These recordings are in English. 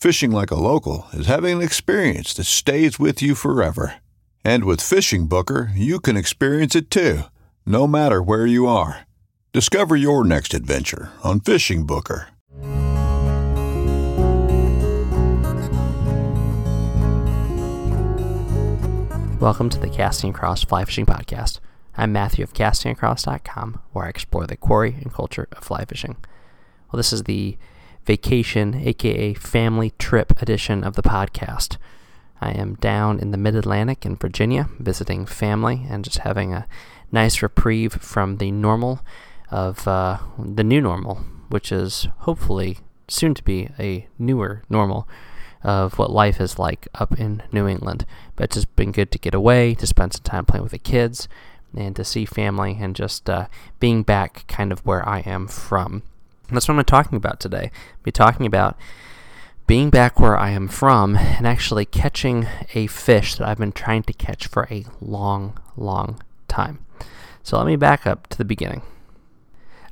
Fishing like a local is having an experience that stays with you forever. And with Fishing Booker, you can experience it too, no matter where you are. Discover your next adventure on Fishing Booker. Welcome to the Casting Across Fly Fishing Podcast. I'm Matthew of castingacross.com, where I explore the quarry and culture of fly fishing. Well, this is the vacation, aka family trip edition of the podcast. I am down in the mid Atlantic in Virginia visiting family and just having a nice reprieve from the normal of uh, the new normal, which is hopefully soon to be a newer normal of what life is like up in New England. But it's just been good to get away, to spend some time playing with the kids, and to see family, and just uh, being back kind of where I am from. That's what I'm talking about today. I'll be talking about being back where I am from and actually catching a fish that I've been trying to catch for a long, long time. So let me back up to the beginning.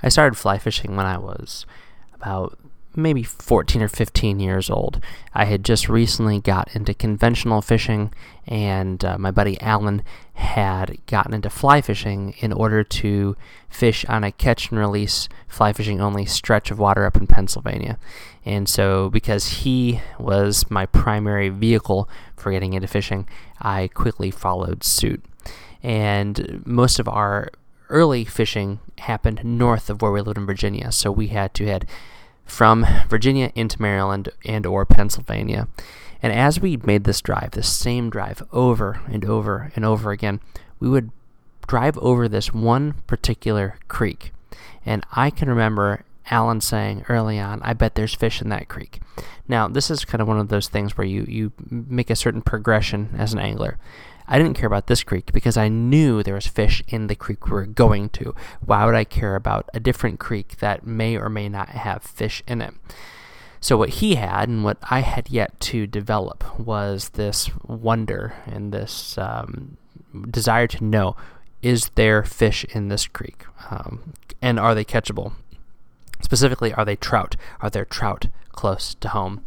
I started fly fishing when I was about maybe 14 or 15 years old. I had just recently got into conventional fishing, and uh, my buddy Alan had gotten into fly fishing in order to fish on a catch and release fly fishing only stretch of water up in Pennsylvania. And so, because he was my primary vehicle for getting into fishing, I quickly followed suit. And most of our early fishing happened north of where we lived in Virginia, so we had to head from Virginia into Maryland and or Pennsylvania. And as we made this drive, this same drive over and over and over again, we would drive over this one particular creek. And I can remember Alan saying early on, I bet there's fish in that creek. Now, this is kind of one of those things where you, you make a certain progression as an angler. I didn't care about this creek because I knew there was fish in the creek we were going to. Why would I care about a different creek that may or may not have fish in it? So, what he had and what I had yet to develop was this wonder and this um, desire to know is there fish in this creek? Um, and are they catchable? Specifically, are they trout? Are there trout close to home?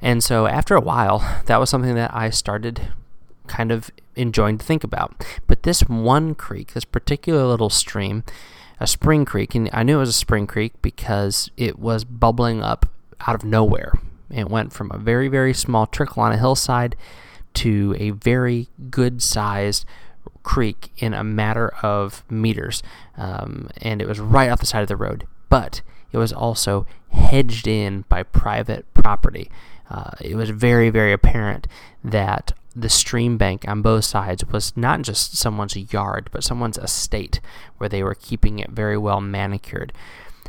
And so, after a while, that was something that I started kind of enjoying to think about. But this one creek, this particular little stream, a spring creek, and I knew it was a spring creek because it was bubbling up out of nowhere. It went from a very, very small trickle on a hillside to a very good sized creek in a matter of meters. Um, and it was right off the side of the road. But it was also hedged in by private property. Uh, it was very, very apparent that the stream bank on both sides was not just someone's yard, but someone's estate where they were keeping it very well manicured.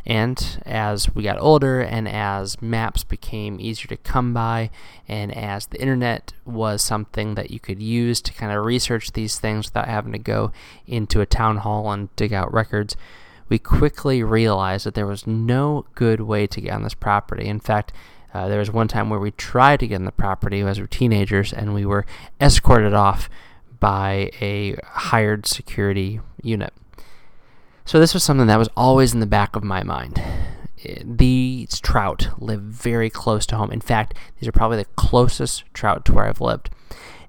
And as we got older and as maps became easier to come by, and as the internet was something that you could use to kind of research these things without having to go into a town hall and dig out records, we quickly realized that there was no good way to get on this property. In fact, uh, there was one time where we tried to get on the property as we were teenagers and we were escorted off by a hired security unit. So this was something that was always in the back of my mind. These trout live very close to home. In fact, these are probably the closest trout to where I've lived.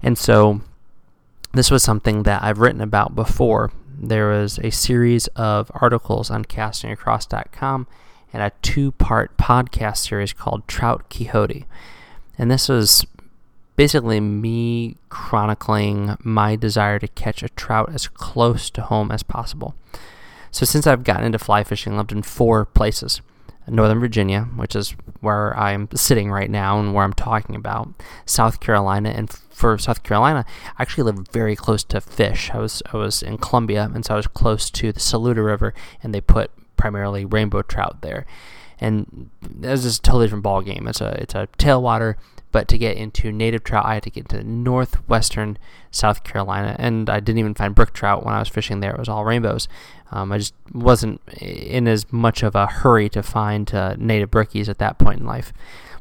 And so this was something that I've written about before. There was a series of articles on castingacross.com and a two part podcast series called Trout Quixote. And this was basically me chronicling my desire to catch a trout as close to home as possible. So, since I've gotten into fly fishing, I lived in four places Northern Virginia, which is where I'm sitting right now and where I'm talking about, South Carolina, and for South Carolina, I actually lived very close to fish. I was I was in Columbia, and so I was close to the Saluda River, and they put primarily rainbow trout there. And this is a totally different ball game. It's a it's a tailwater, but to get into native trout, I had to get to northwestern South Carolina, and I didn't even find brook trout when I was fishing there. It was all rainbows. Um, I just wasn't in as much of a hurry to find uh, native brookies at that point in life.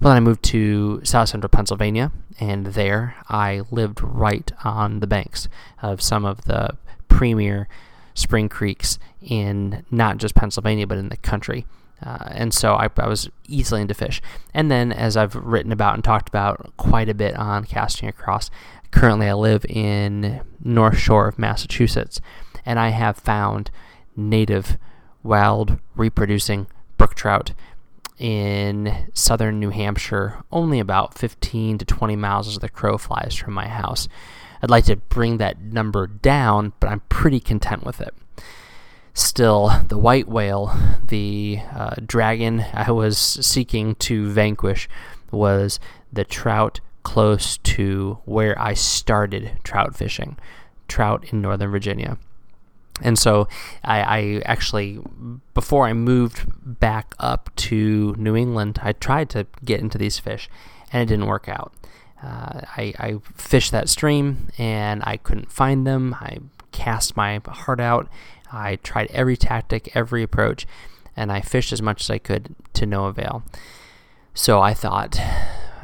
Well, then I moved to South Central Pennsylvania, and there I lived right on the banks of some of the premier spring creeks in not just Pennsylvania, but in the country. Uh, and so I, I, was easily into fish. And then, as I've written about and talked about quite a bit on Casting Across, currently I live in North Shore of Massachusetts, and I have found native wild reproducing brook trout in southern New Hampshire, only about 15 to 20 miles as the crow flies from my house. I'd like to bring that number down, but I'm pretty content with it. Still, the white whale, the uh, dragon I was seeking to vanquish, was the trout close to where I started trout fishing, trout in Northern Virginia. And so I, I, actually, before I moved back up to New England, I tried to get into these fish and it didn't work out. Uh, I, I, fished that stream and I couldn't find them. I cast my heart out. I tried every tactic, every approach, and I fished as much as I could to no avail. So I thought,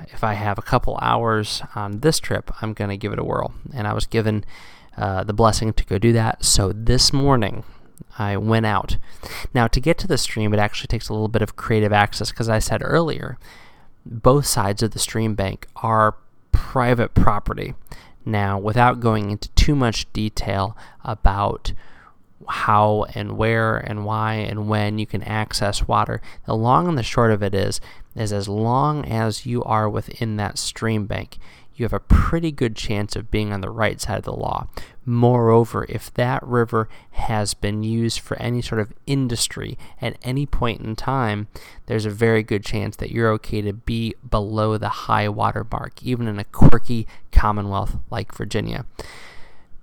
if I have a couple hours on this trip, I'm going to give it a whirl. And I was given uh, the blessing to go do that. So this morning, I went out. Now, to get to the stream, it actually takes a little bit of creative access because I said earlier, both sides of the stream bank are private property. Now, without going into too much detail about how and where and why and when you can access water, the long and the short of it is, is as long as you are within that stream bank, you have a pretty good chance of being on the right side of the law. Moreover, if that river has been used for any sort of industry at any point in time, there's a very good chance that you're okay to be below the high water mark, even in a quirky commonwealth like Virginia.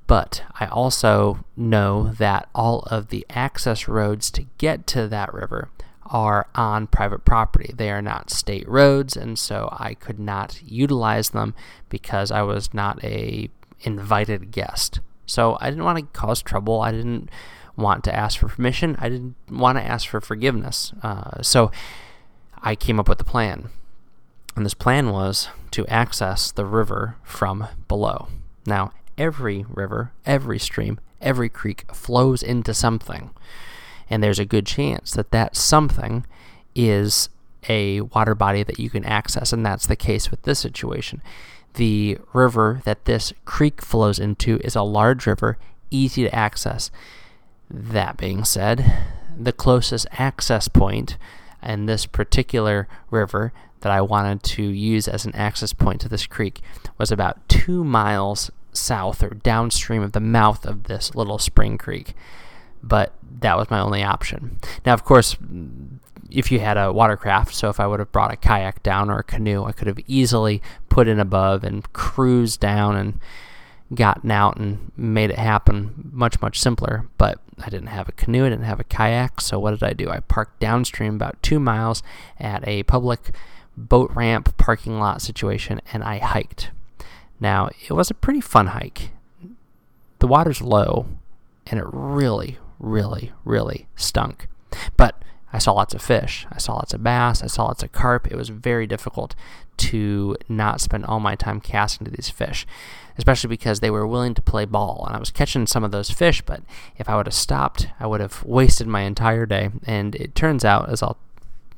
But I also know that all of the access roads to get to that river are on private property. They are not state roads, and so I could not utilize them because I was not a invited guest. So I didn't want to cause trouble. I didn't want to ask for permission. I didn't want to ask for forgiveness. Uh, so I came up with a plan. And this plan was to access the river from below. Now, every river, every stream, every creek flows into something and there's a good chance that that something is a water body that you can access, and that's the case with this situation. The river that this creek flows into is a large river, easy to access. That being said, the closest access point in this particular river that I wanted to use as an access point to this creek was about two miles south or downstream of the mouth of this little spring creek but that was my only option. Now, of course, if you had a watercraft, so if I would have brought a kayak down or a canoe, I could have easily put in above and cruised down and gotten out and made it happen much, much simpler. But I didn't have a canoe, I didn't have a kayak, so what did I do? I parked downstream about two miles at a public boat ramp parking lot situation and I hiked. Now, it was a pretty fun hike. The water's low and it really, really, really stunk. But I saw lots of fish. I saw lots of bass. I saw lots of carp. It was very difficult to not spend all my time casting to these fish, especially because they were willing to play ball. And I was catching some of those fish, but if I would have stopped, I would have wasted my entire day. And it turns out, as I'll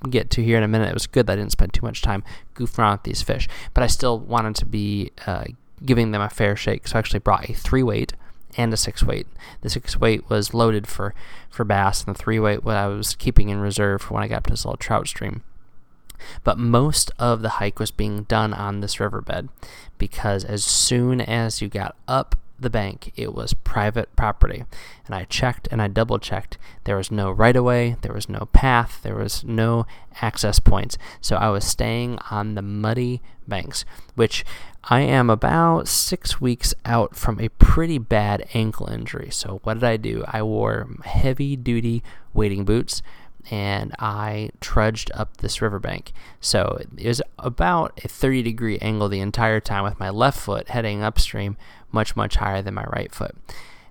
get to here in a minute, it was good that I didn't spend too much time goofing around with these fish. But I still wanted to be uh, giving them a fair shake, so I actually brought a three weight and a six weight. The six weight was loaded for, for bass, and the three weight what I was keeping in reserve for when I got up to this little trout stream. But most of the hike was being done on this riverbed because as soon as you got up the bank, it was private property. And I checked and I double checked. There was no right of way, there was no path, there was no access points. So I was staying on the muddy banks, which I am about six weeks out from a pretty bad ankle injury. So, what did I do? I wore heavy duty wading boots and I trudged up this riverbank. So, it was about a 30 degree angle the entire time with my left foot heading upstream, much, much higher than my right foot.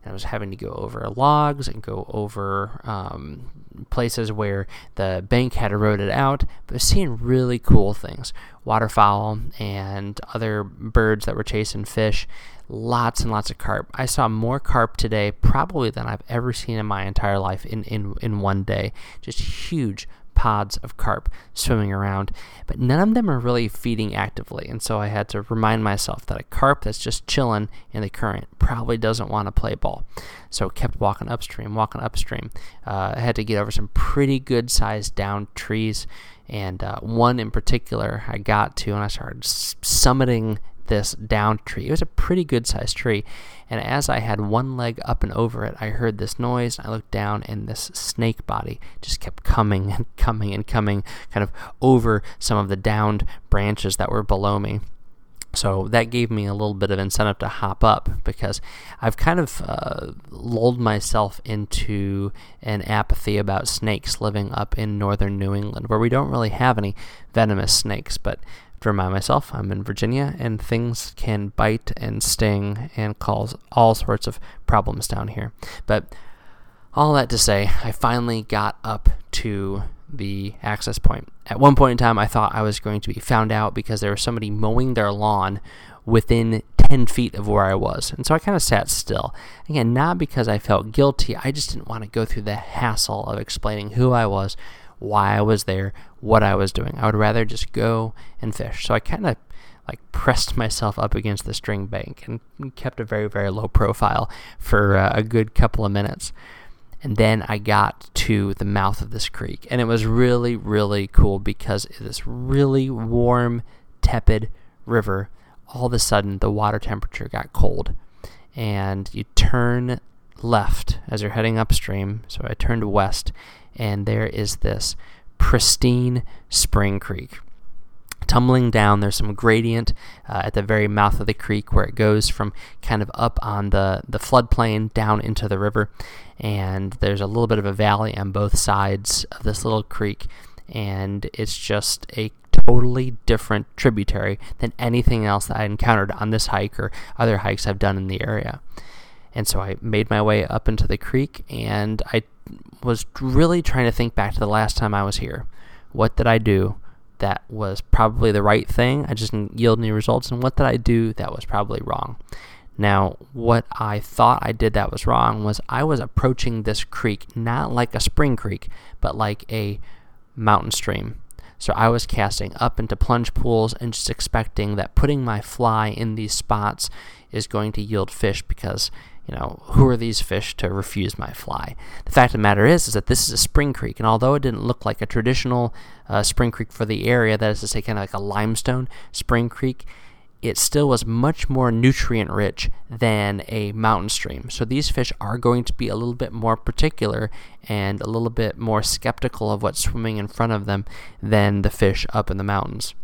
And I was having to go over logs and go over um, places where the bank had eroded out, but seeing really cool things waterfowl and other birds that were chasing fish. Lots and lots of carp. I saw more carp today, probably than I've ever seen in my entire life in, in, in one day. Just huge pods of carp swimming around, but none of them are really feeding actively. And so I had to remind myself that a carp that's just chilling in the current probably doesn't want to play ball. So kept walking upstream, walking upstream. Uh, I had to get over some pretty good sized down trees, and uh, one in particular I got to, and I started summiting this down tree. It was a pretty good sized tree. And as I had one leg up and over it, I heard this noise. And I looked down, and this snake body just kept coming and coming and coming, kind of over some of the downed branches that were below me. So that gave me a little bit of incentive to hop up because I've kind of uh, lulled myself into an apathy about snakes living up in northern New England, where we don't really have any venomous snakes. But to remind myself, I'm in Virginia and things can bite and sting and cause all sorts of problems down here. But all that to say, I finally got up to the access point. At one point in time, I thought I was going to be found out because there was somebody mowing their lawn within 10 feet of where I was. And so I kind of sat still. Again, not because I felt guilty, I just didn't want to go through the hassle of explaining who I was, why I was there, what I was doing. I would rather just go and fish. So I kind of like pressed myself up against the string bank and kept a very very low profile for uh, a good couple of minutes. And then I got to the mouth of this creek, and it was really really cool because this really warm, tepid river. All of a sudden, the water temperature got cold, and you turn left as you're heading upstream. So I turned west, and there is this pristine spring creek. Tumbling down, there's some gradient uh, at the very mouth of the creek where it goes from kind of up on the, the floodplain down into the river. And there's a little bit of a valley on both sides of this little creek. And it's just a totally different tributary than anything else that I encountered on this hike or other hikes I've done in the area. And so I made my way up into the creek and I was really trying to think back to the last time I was here. What did I do that was probably the right thing? I just didn't yield any results. And what did I do that was probably wrong? Now, what I thought I did that was wrong was I was approaching this creek not like a spring creek, but like a mountain stream. So I was casting up into plunge pools and just expecting that putting my fly in these spots is going to yield fish because you know, who are these fish to refuse my fly? The fact of the matter is, is that this is a spring creek, and although it didn't look like a traditional uh, spring creek for the area, that is to say, kind of like a limestone spring creek, it still was much more nutrient rich than a mountain stream. So these fish are going to be a little bit more particular and a little bit more skeptical of what's swimming in front of them than the fish up in the mountains.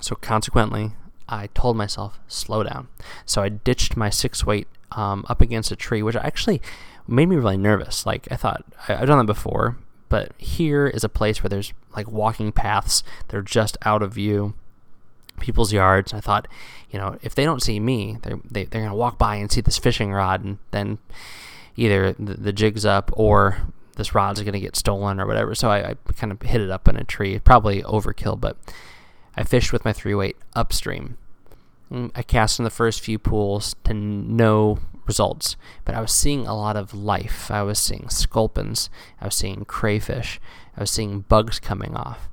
So consequently, I told myself, slow down. So I ditched my six weight um, up against a tree, which actually made me really nervous. Like I thought I, have done that before, but here is a place where there's like walking paths. They're just out of view, people's yards. I thought, you know, if they don't see me, they're they, they're gonna walk by and see this fishing rod, and then either the, the jig's up or this rod's going to get stolen or whatever. So I, I kind of hit it up in a tree. Probably overkill, but I fished with my three weight upstream. Mm, I cast in the first few pools to no results, but I was seeing a lot of life. I was seeing sculpins, I was seeing crayfish, I was seeing bugs coming off.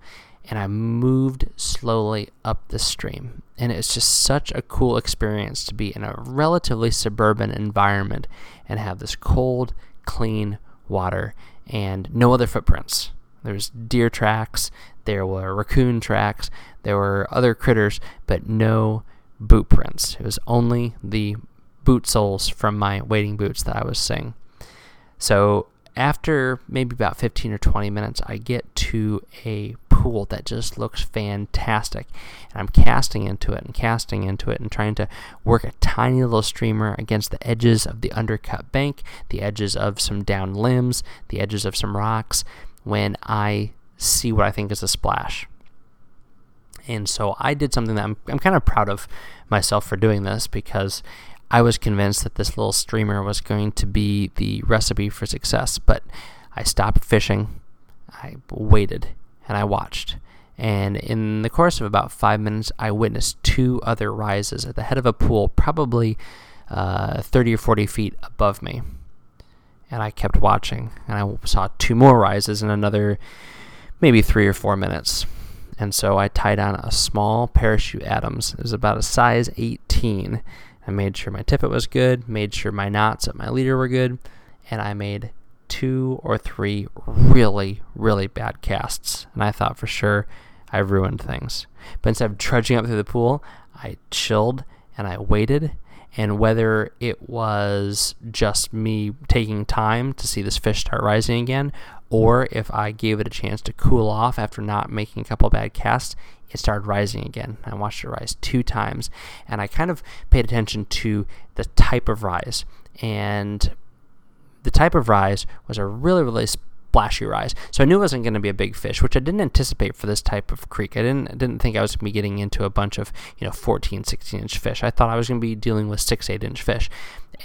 And I moved slowly up the stream. And it was just such a cool experience to be in a relatively suburban environment and have this cold, clean water and no other footprints. There's deer tracks, there were raccoon tracks, there were other critters, but no boot prints. It was only the boot soles from my wading boots that I was seeing. So after maybe about 15 or 20 minutes, I get to a pool that just looks fantastic. And I'm casting into it and casting into it and trying to work a tiny little streamer against the edges of the undercut bank, the edges of some down limbs, the edges of some rocks when I see what I think is a splash. And so I did something that I'm, I'm kind of proud of myself for doing this because I was convinced that this little streamer was going to be the recipe for success. But I stopped fishing, I waited, and I watched. And in the course of about five minutes, I witnessed two other rises at the head of a pool, probably uh, 30 or 40 feet above me. And I kept watching, and I saw two more rises in another maybe three or four minutes. And so I tied on a small parachute Adams. It was about a size 18. I made sure my tippet was good, made sure my knots at my leader were good, and I made two or three really, really bad casts. And I thought for sure I ruined things. But instead of trudging up through the pool, I chilled and I waited. And whether it was just me taking time to see this fish start rising again, or if I gave it a chance to cool off after not making a couple bad casts, it started rising again. I watched it rise two times, and I kind of paid attention to the type of rise. And the type of rise was a really, really splashy rise. So I knew it wasn't going to be a big fish, which I didn't anticipate for this type of creek. I didn't didn't think I was going to be getting into a bunch of, you know, 14, 16 inch fish. I thought I was going to be dealing with 6, 8 inch fish.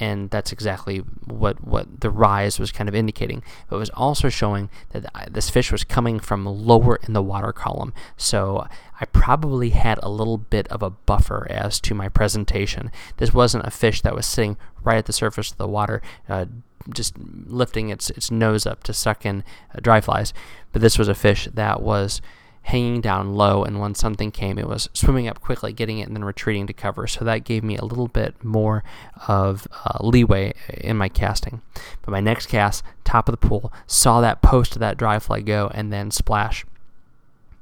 And that's exactly what, what the rise was kind of indicating. But it was also showing that uh, this fish was coming from lower in the water column. So I probably had a little bit of a buffer as to my presentation. This wasn't a fish that was sitting right at the surface of the water, uh, just lifting its its nose up to suck in uh, dry flies. But this was a fish that was hanging down low, and when something came, it was swimming up quickly, getting it, and then retreating to cover. So that gave me a little bit more of uh, leeway in my casting. But my next cast, top of the pool, saw that post of that dry fly go, and then splash,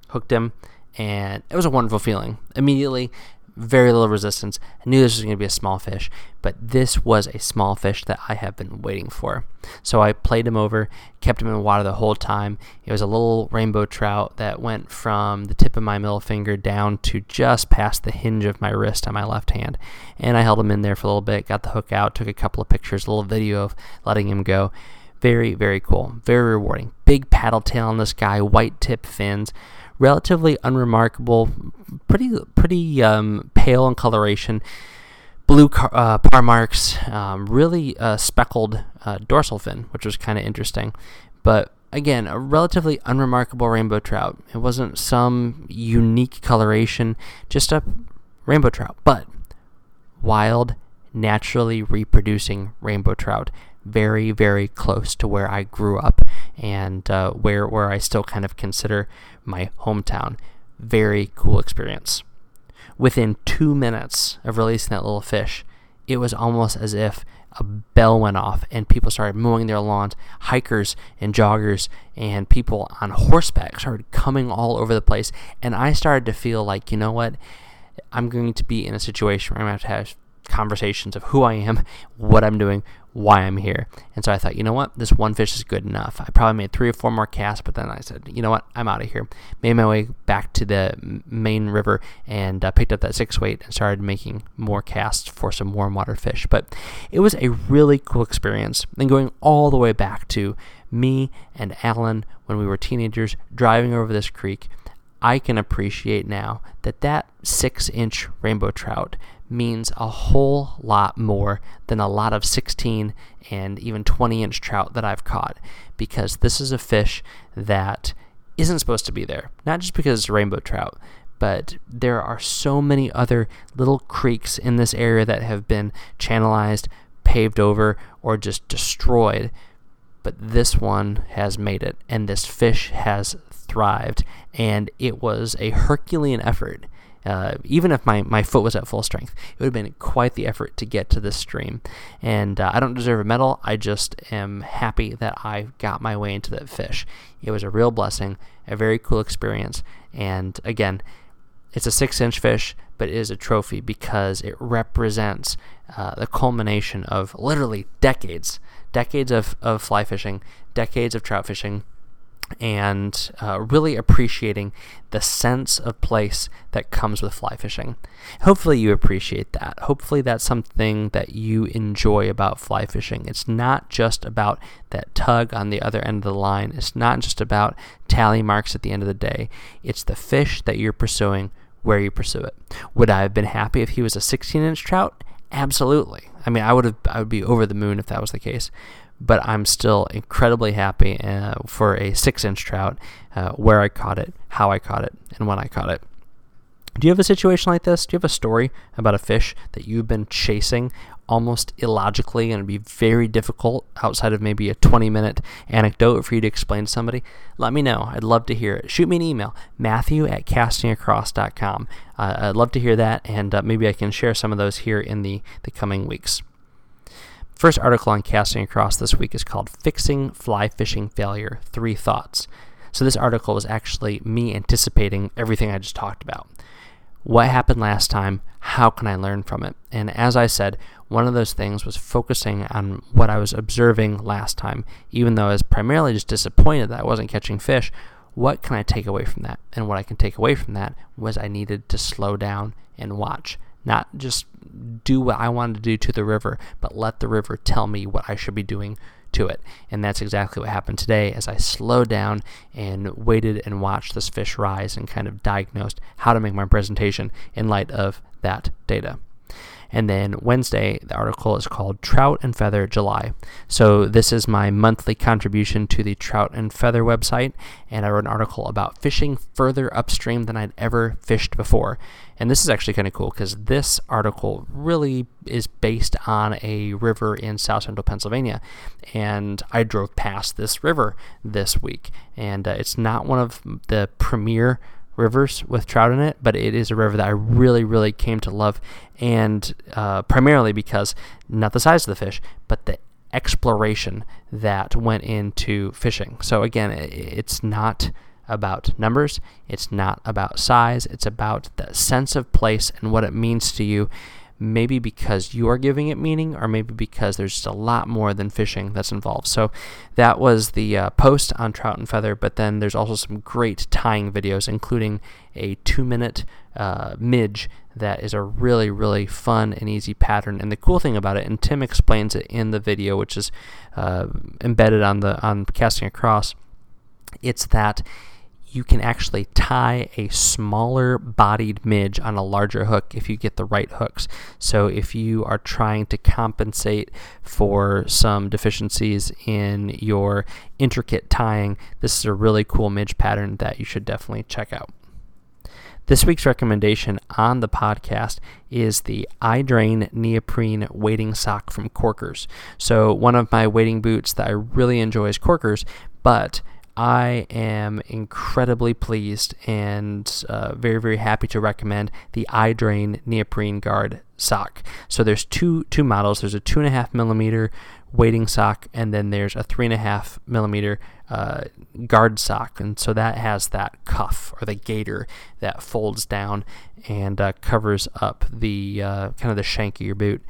hooked him, and it was a wonderful feeling. Immediately, very little resistance. I knew this was going to be a small fish, but this was a small fish that I have been waiting for. So I played him over, kept him in the water the whole time. It was a little rainbow trout that went from the tip of my middle finger down to just past the hinge of my wrist on my left hand. And I held him in there for a little bit, got the hook out, took a couple of pictures, a little video of letting him go. Very, very cool. Very rewarding. Big paddle tail on this guy, white tip fins relatively unremarkable, pretty pretty um, pale in coloration, blue car, uh, par marks, um, really uh, speckled uh, dorsal fin, which was kind of interesting. But again, a relatively unremarkable rainbow trout. It wasn't some unique coloration, just a rainbow trout, but wild, naturally reproducing rainbow trout very, very close to where I grew up and uh, where where I still kind of consider my hometown. Very cool experience. Within two minutes of releasing that little fish, it was almost as if a bell went off and people started mowing their lawns. Hikers and joggers and people on horseback started coming all over the place. And I started to feel like, you know what? I'm going to be in a situation where I'm going to have to have conversations of who I am, what I'm doing, why I'm here. And so I thought, you know what, this one fish is good enough. I probably made three or four more casts, but then I said, you know what, I'm out of here. Made my way back to the main river and uh, picked up that six weight and started making more casts for some warm water fish. But it was a really cool experience. And going all the way back to me and Alan when we were teenagers driving over this creek. I can appreciate now that that six inch rainbow trout means a whole lot more than a lot of 16 and even 20 inch trout that I've caught because this is a fish that isn't supposed to be there. Not just because it's a rainbow trout, but there are so many other little creeks in this area that have been channelized, paved over, or just destroyed. But this one has made it, and this fish has thrived, and it was a Herculean effort. Uh, even if my, my foot was at full strength, it would have been quite the effort to get to this stream. And uh, I don't deserve a medal. I just am happy that I got my way into that fish. It was a real blessing, a very cool experience. And again, it's a six inch fish, but it is a trophy because it represents uh, the culmination of literally decades, decades of, of fly fishing, decades of trout fishing, and uh, really appreciating the sense of place that comes with fly fishing. Hopefully, you appreciate that. Hopefully, that's something that you enjoy about fly fishing. It's not just about that tug on the other end of the line, it's not just about tally marks at the end of the day. It's the fish that you're pursuing where you pursue it. Would I have been happy if he was a 16 inch trout? Absolutely. I mean, I would have. I would be over the moon if that was the case but I'm still incredibly happy uh, for a six inch trout, uh, where I caught it, how I caught it, and when I caught it. Do you have a situation like this? Do you have a story about a fish that you've been chasing almost illogically and it'd be very difficult outside of maybe a 20 minute anecdote for you to explain to somebody? Let me know. I'd love to hear it. Shoot me an email, matthew at castingacross.com. Uh, I'd love to hear that, and uh, maybe I can share some of those here in the, the coming weeks. First article on Casting Across this week is called Fixing Fly Fishing Failure Three Thoughts. So, this article was actually me anticipating everything I just talked about. What happened last time? How can I learn from it? And as I said, one of those things was focusing on what I was observing last time, even though I was primarily just disappointed that I wasn't catching fish. What can I take away from that? And what I can take away from that was I needed to slow down and watch not just do what I wanted to do to the river, but let the river tell me what I should be doing to it. And that's exactly what happened today as I slowed down and waited and watched this fish rise and kind of diagnosed how to make my presentation in light of that data. And then Wednesday, the article is called Trout and Feather July. So this is my monthly contribution to the Trout and Feather website. And I wrote an article about fishing further upstream than I'd ever fished before. And this is actually kind of cool because this article really is based on a river in south central Pennsylvania. And I drove past this river this week. And uh, it's not one of the premier rivers with trout in it, but it is a river that I really, really came to love, and uh, primarily because not the size of the fish, but the exploration that went into fishing. So again, it's not about numbers, it's not about size, it's about the sense of place and what it means to you maybe because you are giving it meaning, or maybe because there's just a lot more than fishing that's involved. So that was the uh, post on Trout and Feather, but then there's also some great tying videos, including a two minute uh, midge that is a really, really fun and easy pattern. And the cool thing about it, and Tim explains it in the video, which is uh, embedded on the on casting across, it's that you can actually tie a smaller bodied midge on a larger hook if you get the right hooks. So if you are trying to compensate for some deficiencies in your intricate tying, this is a really cool midge pattern that you should definitely check out. This week's recommendation on the podcast is the iDrain neoprene wading sock from Corkers. So, one of my wading boots that I really enjoy is Corkers, but I am incredibly pleased and uh, very, very happy to recommend the iDrain neoprene guard sock. So there's two two models. There's a two and a half millimeter wading sock, and then there's a three and a half millimeter uh, guard sock. And so that has that cuff or the gaiter that folds down and uh, covers up the uh, kind of the shank of your boot.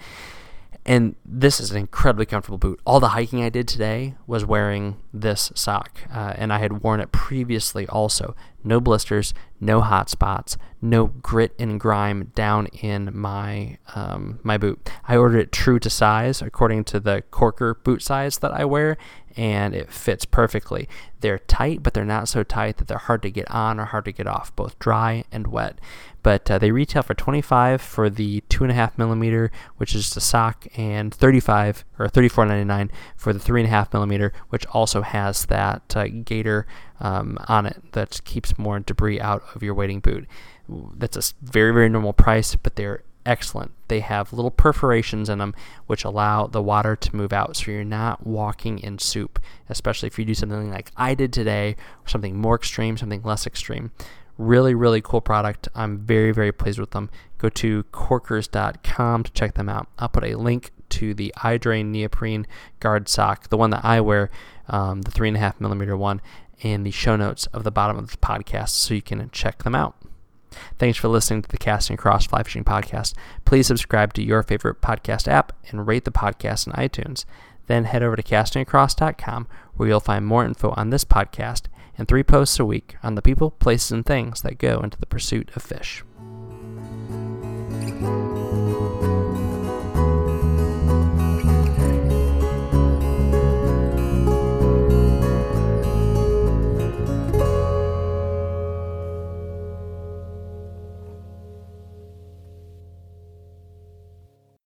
And this is an incredibly comfortable boot. All the hiking I did today was wearing this sock, uh, and I had worn it previously also. no blisters, no hot spots, no grit and grime down in my um, my boot. I ordered it true to size according to the Corker boot size that I wear, and it fits perfectly. They're tight, but they're not so tight that they're hard to get on or hard to get off, both dry and wet. But uh, they retail for 25 for the two and a half millimeter, which is the sock, and 35 or 34.99 for the three and a half millimeter, which also has that uh, gaiter um, on it that keeps more debris out of your wading boot. That's a very very normal price, but they're excellent. They have little perforations in them which allow the water to move out so you're not walking in soup, especially if you do something like I did today, something more extreme, something less extreme. Really, really cool product. I'm very, very pleased with them. Go to corkers.com to check them out. I'll put a link to the iDrain neoprene guard sock, the one that I wear, um, the three and a half millimeter one, in the show notes of the bottom of the podcast so you can check them out. Thanks for listening to the Casting Across Fly Fishing Podcast. Please subscribe to your favorite podcast app and rate the podcast in iTunes. Then head over to castingacross.com where you'll find more info on this podcast and three posts a week on the people, places, and things that go into the pursuit of fish.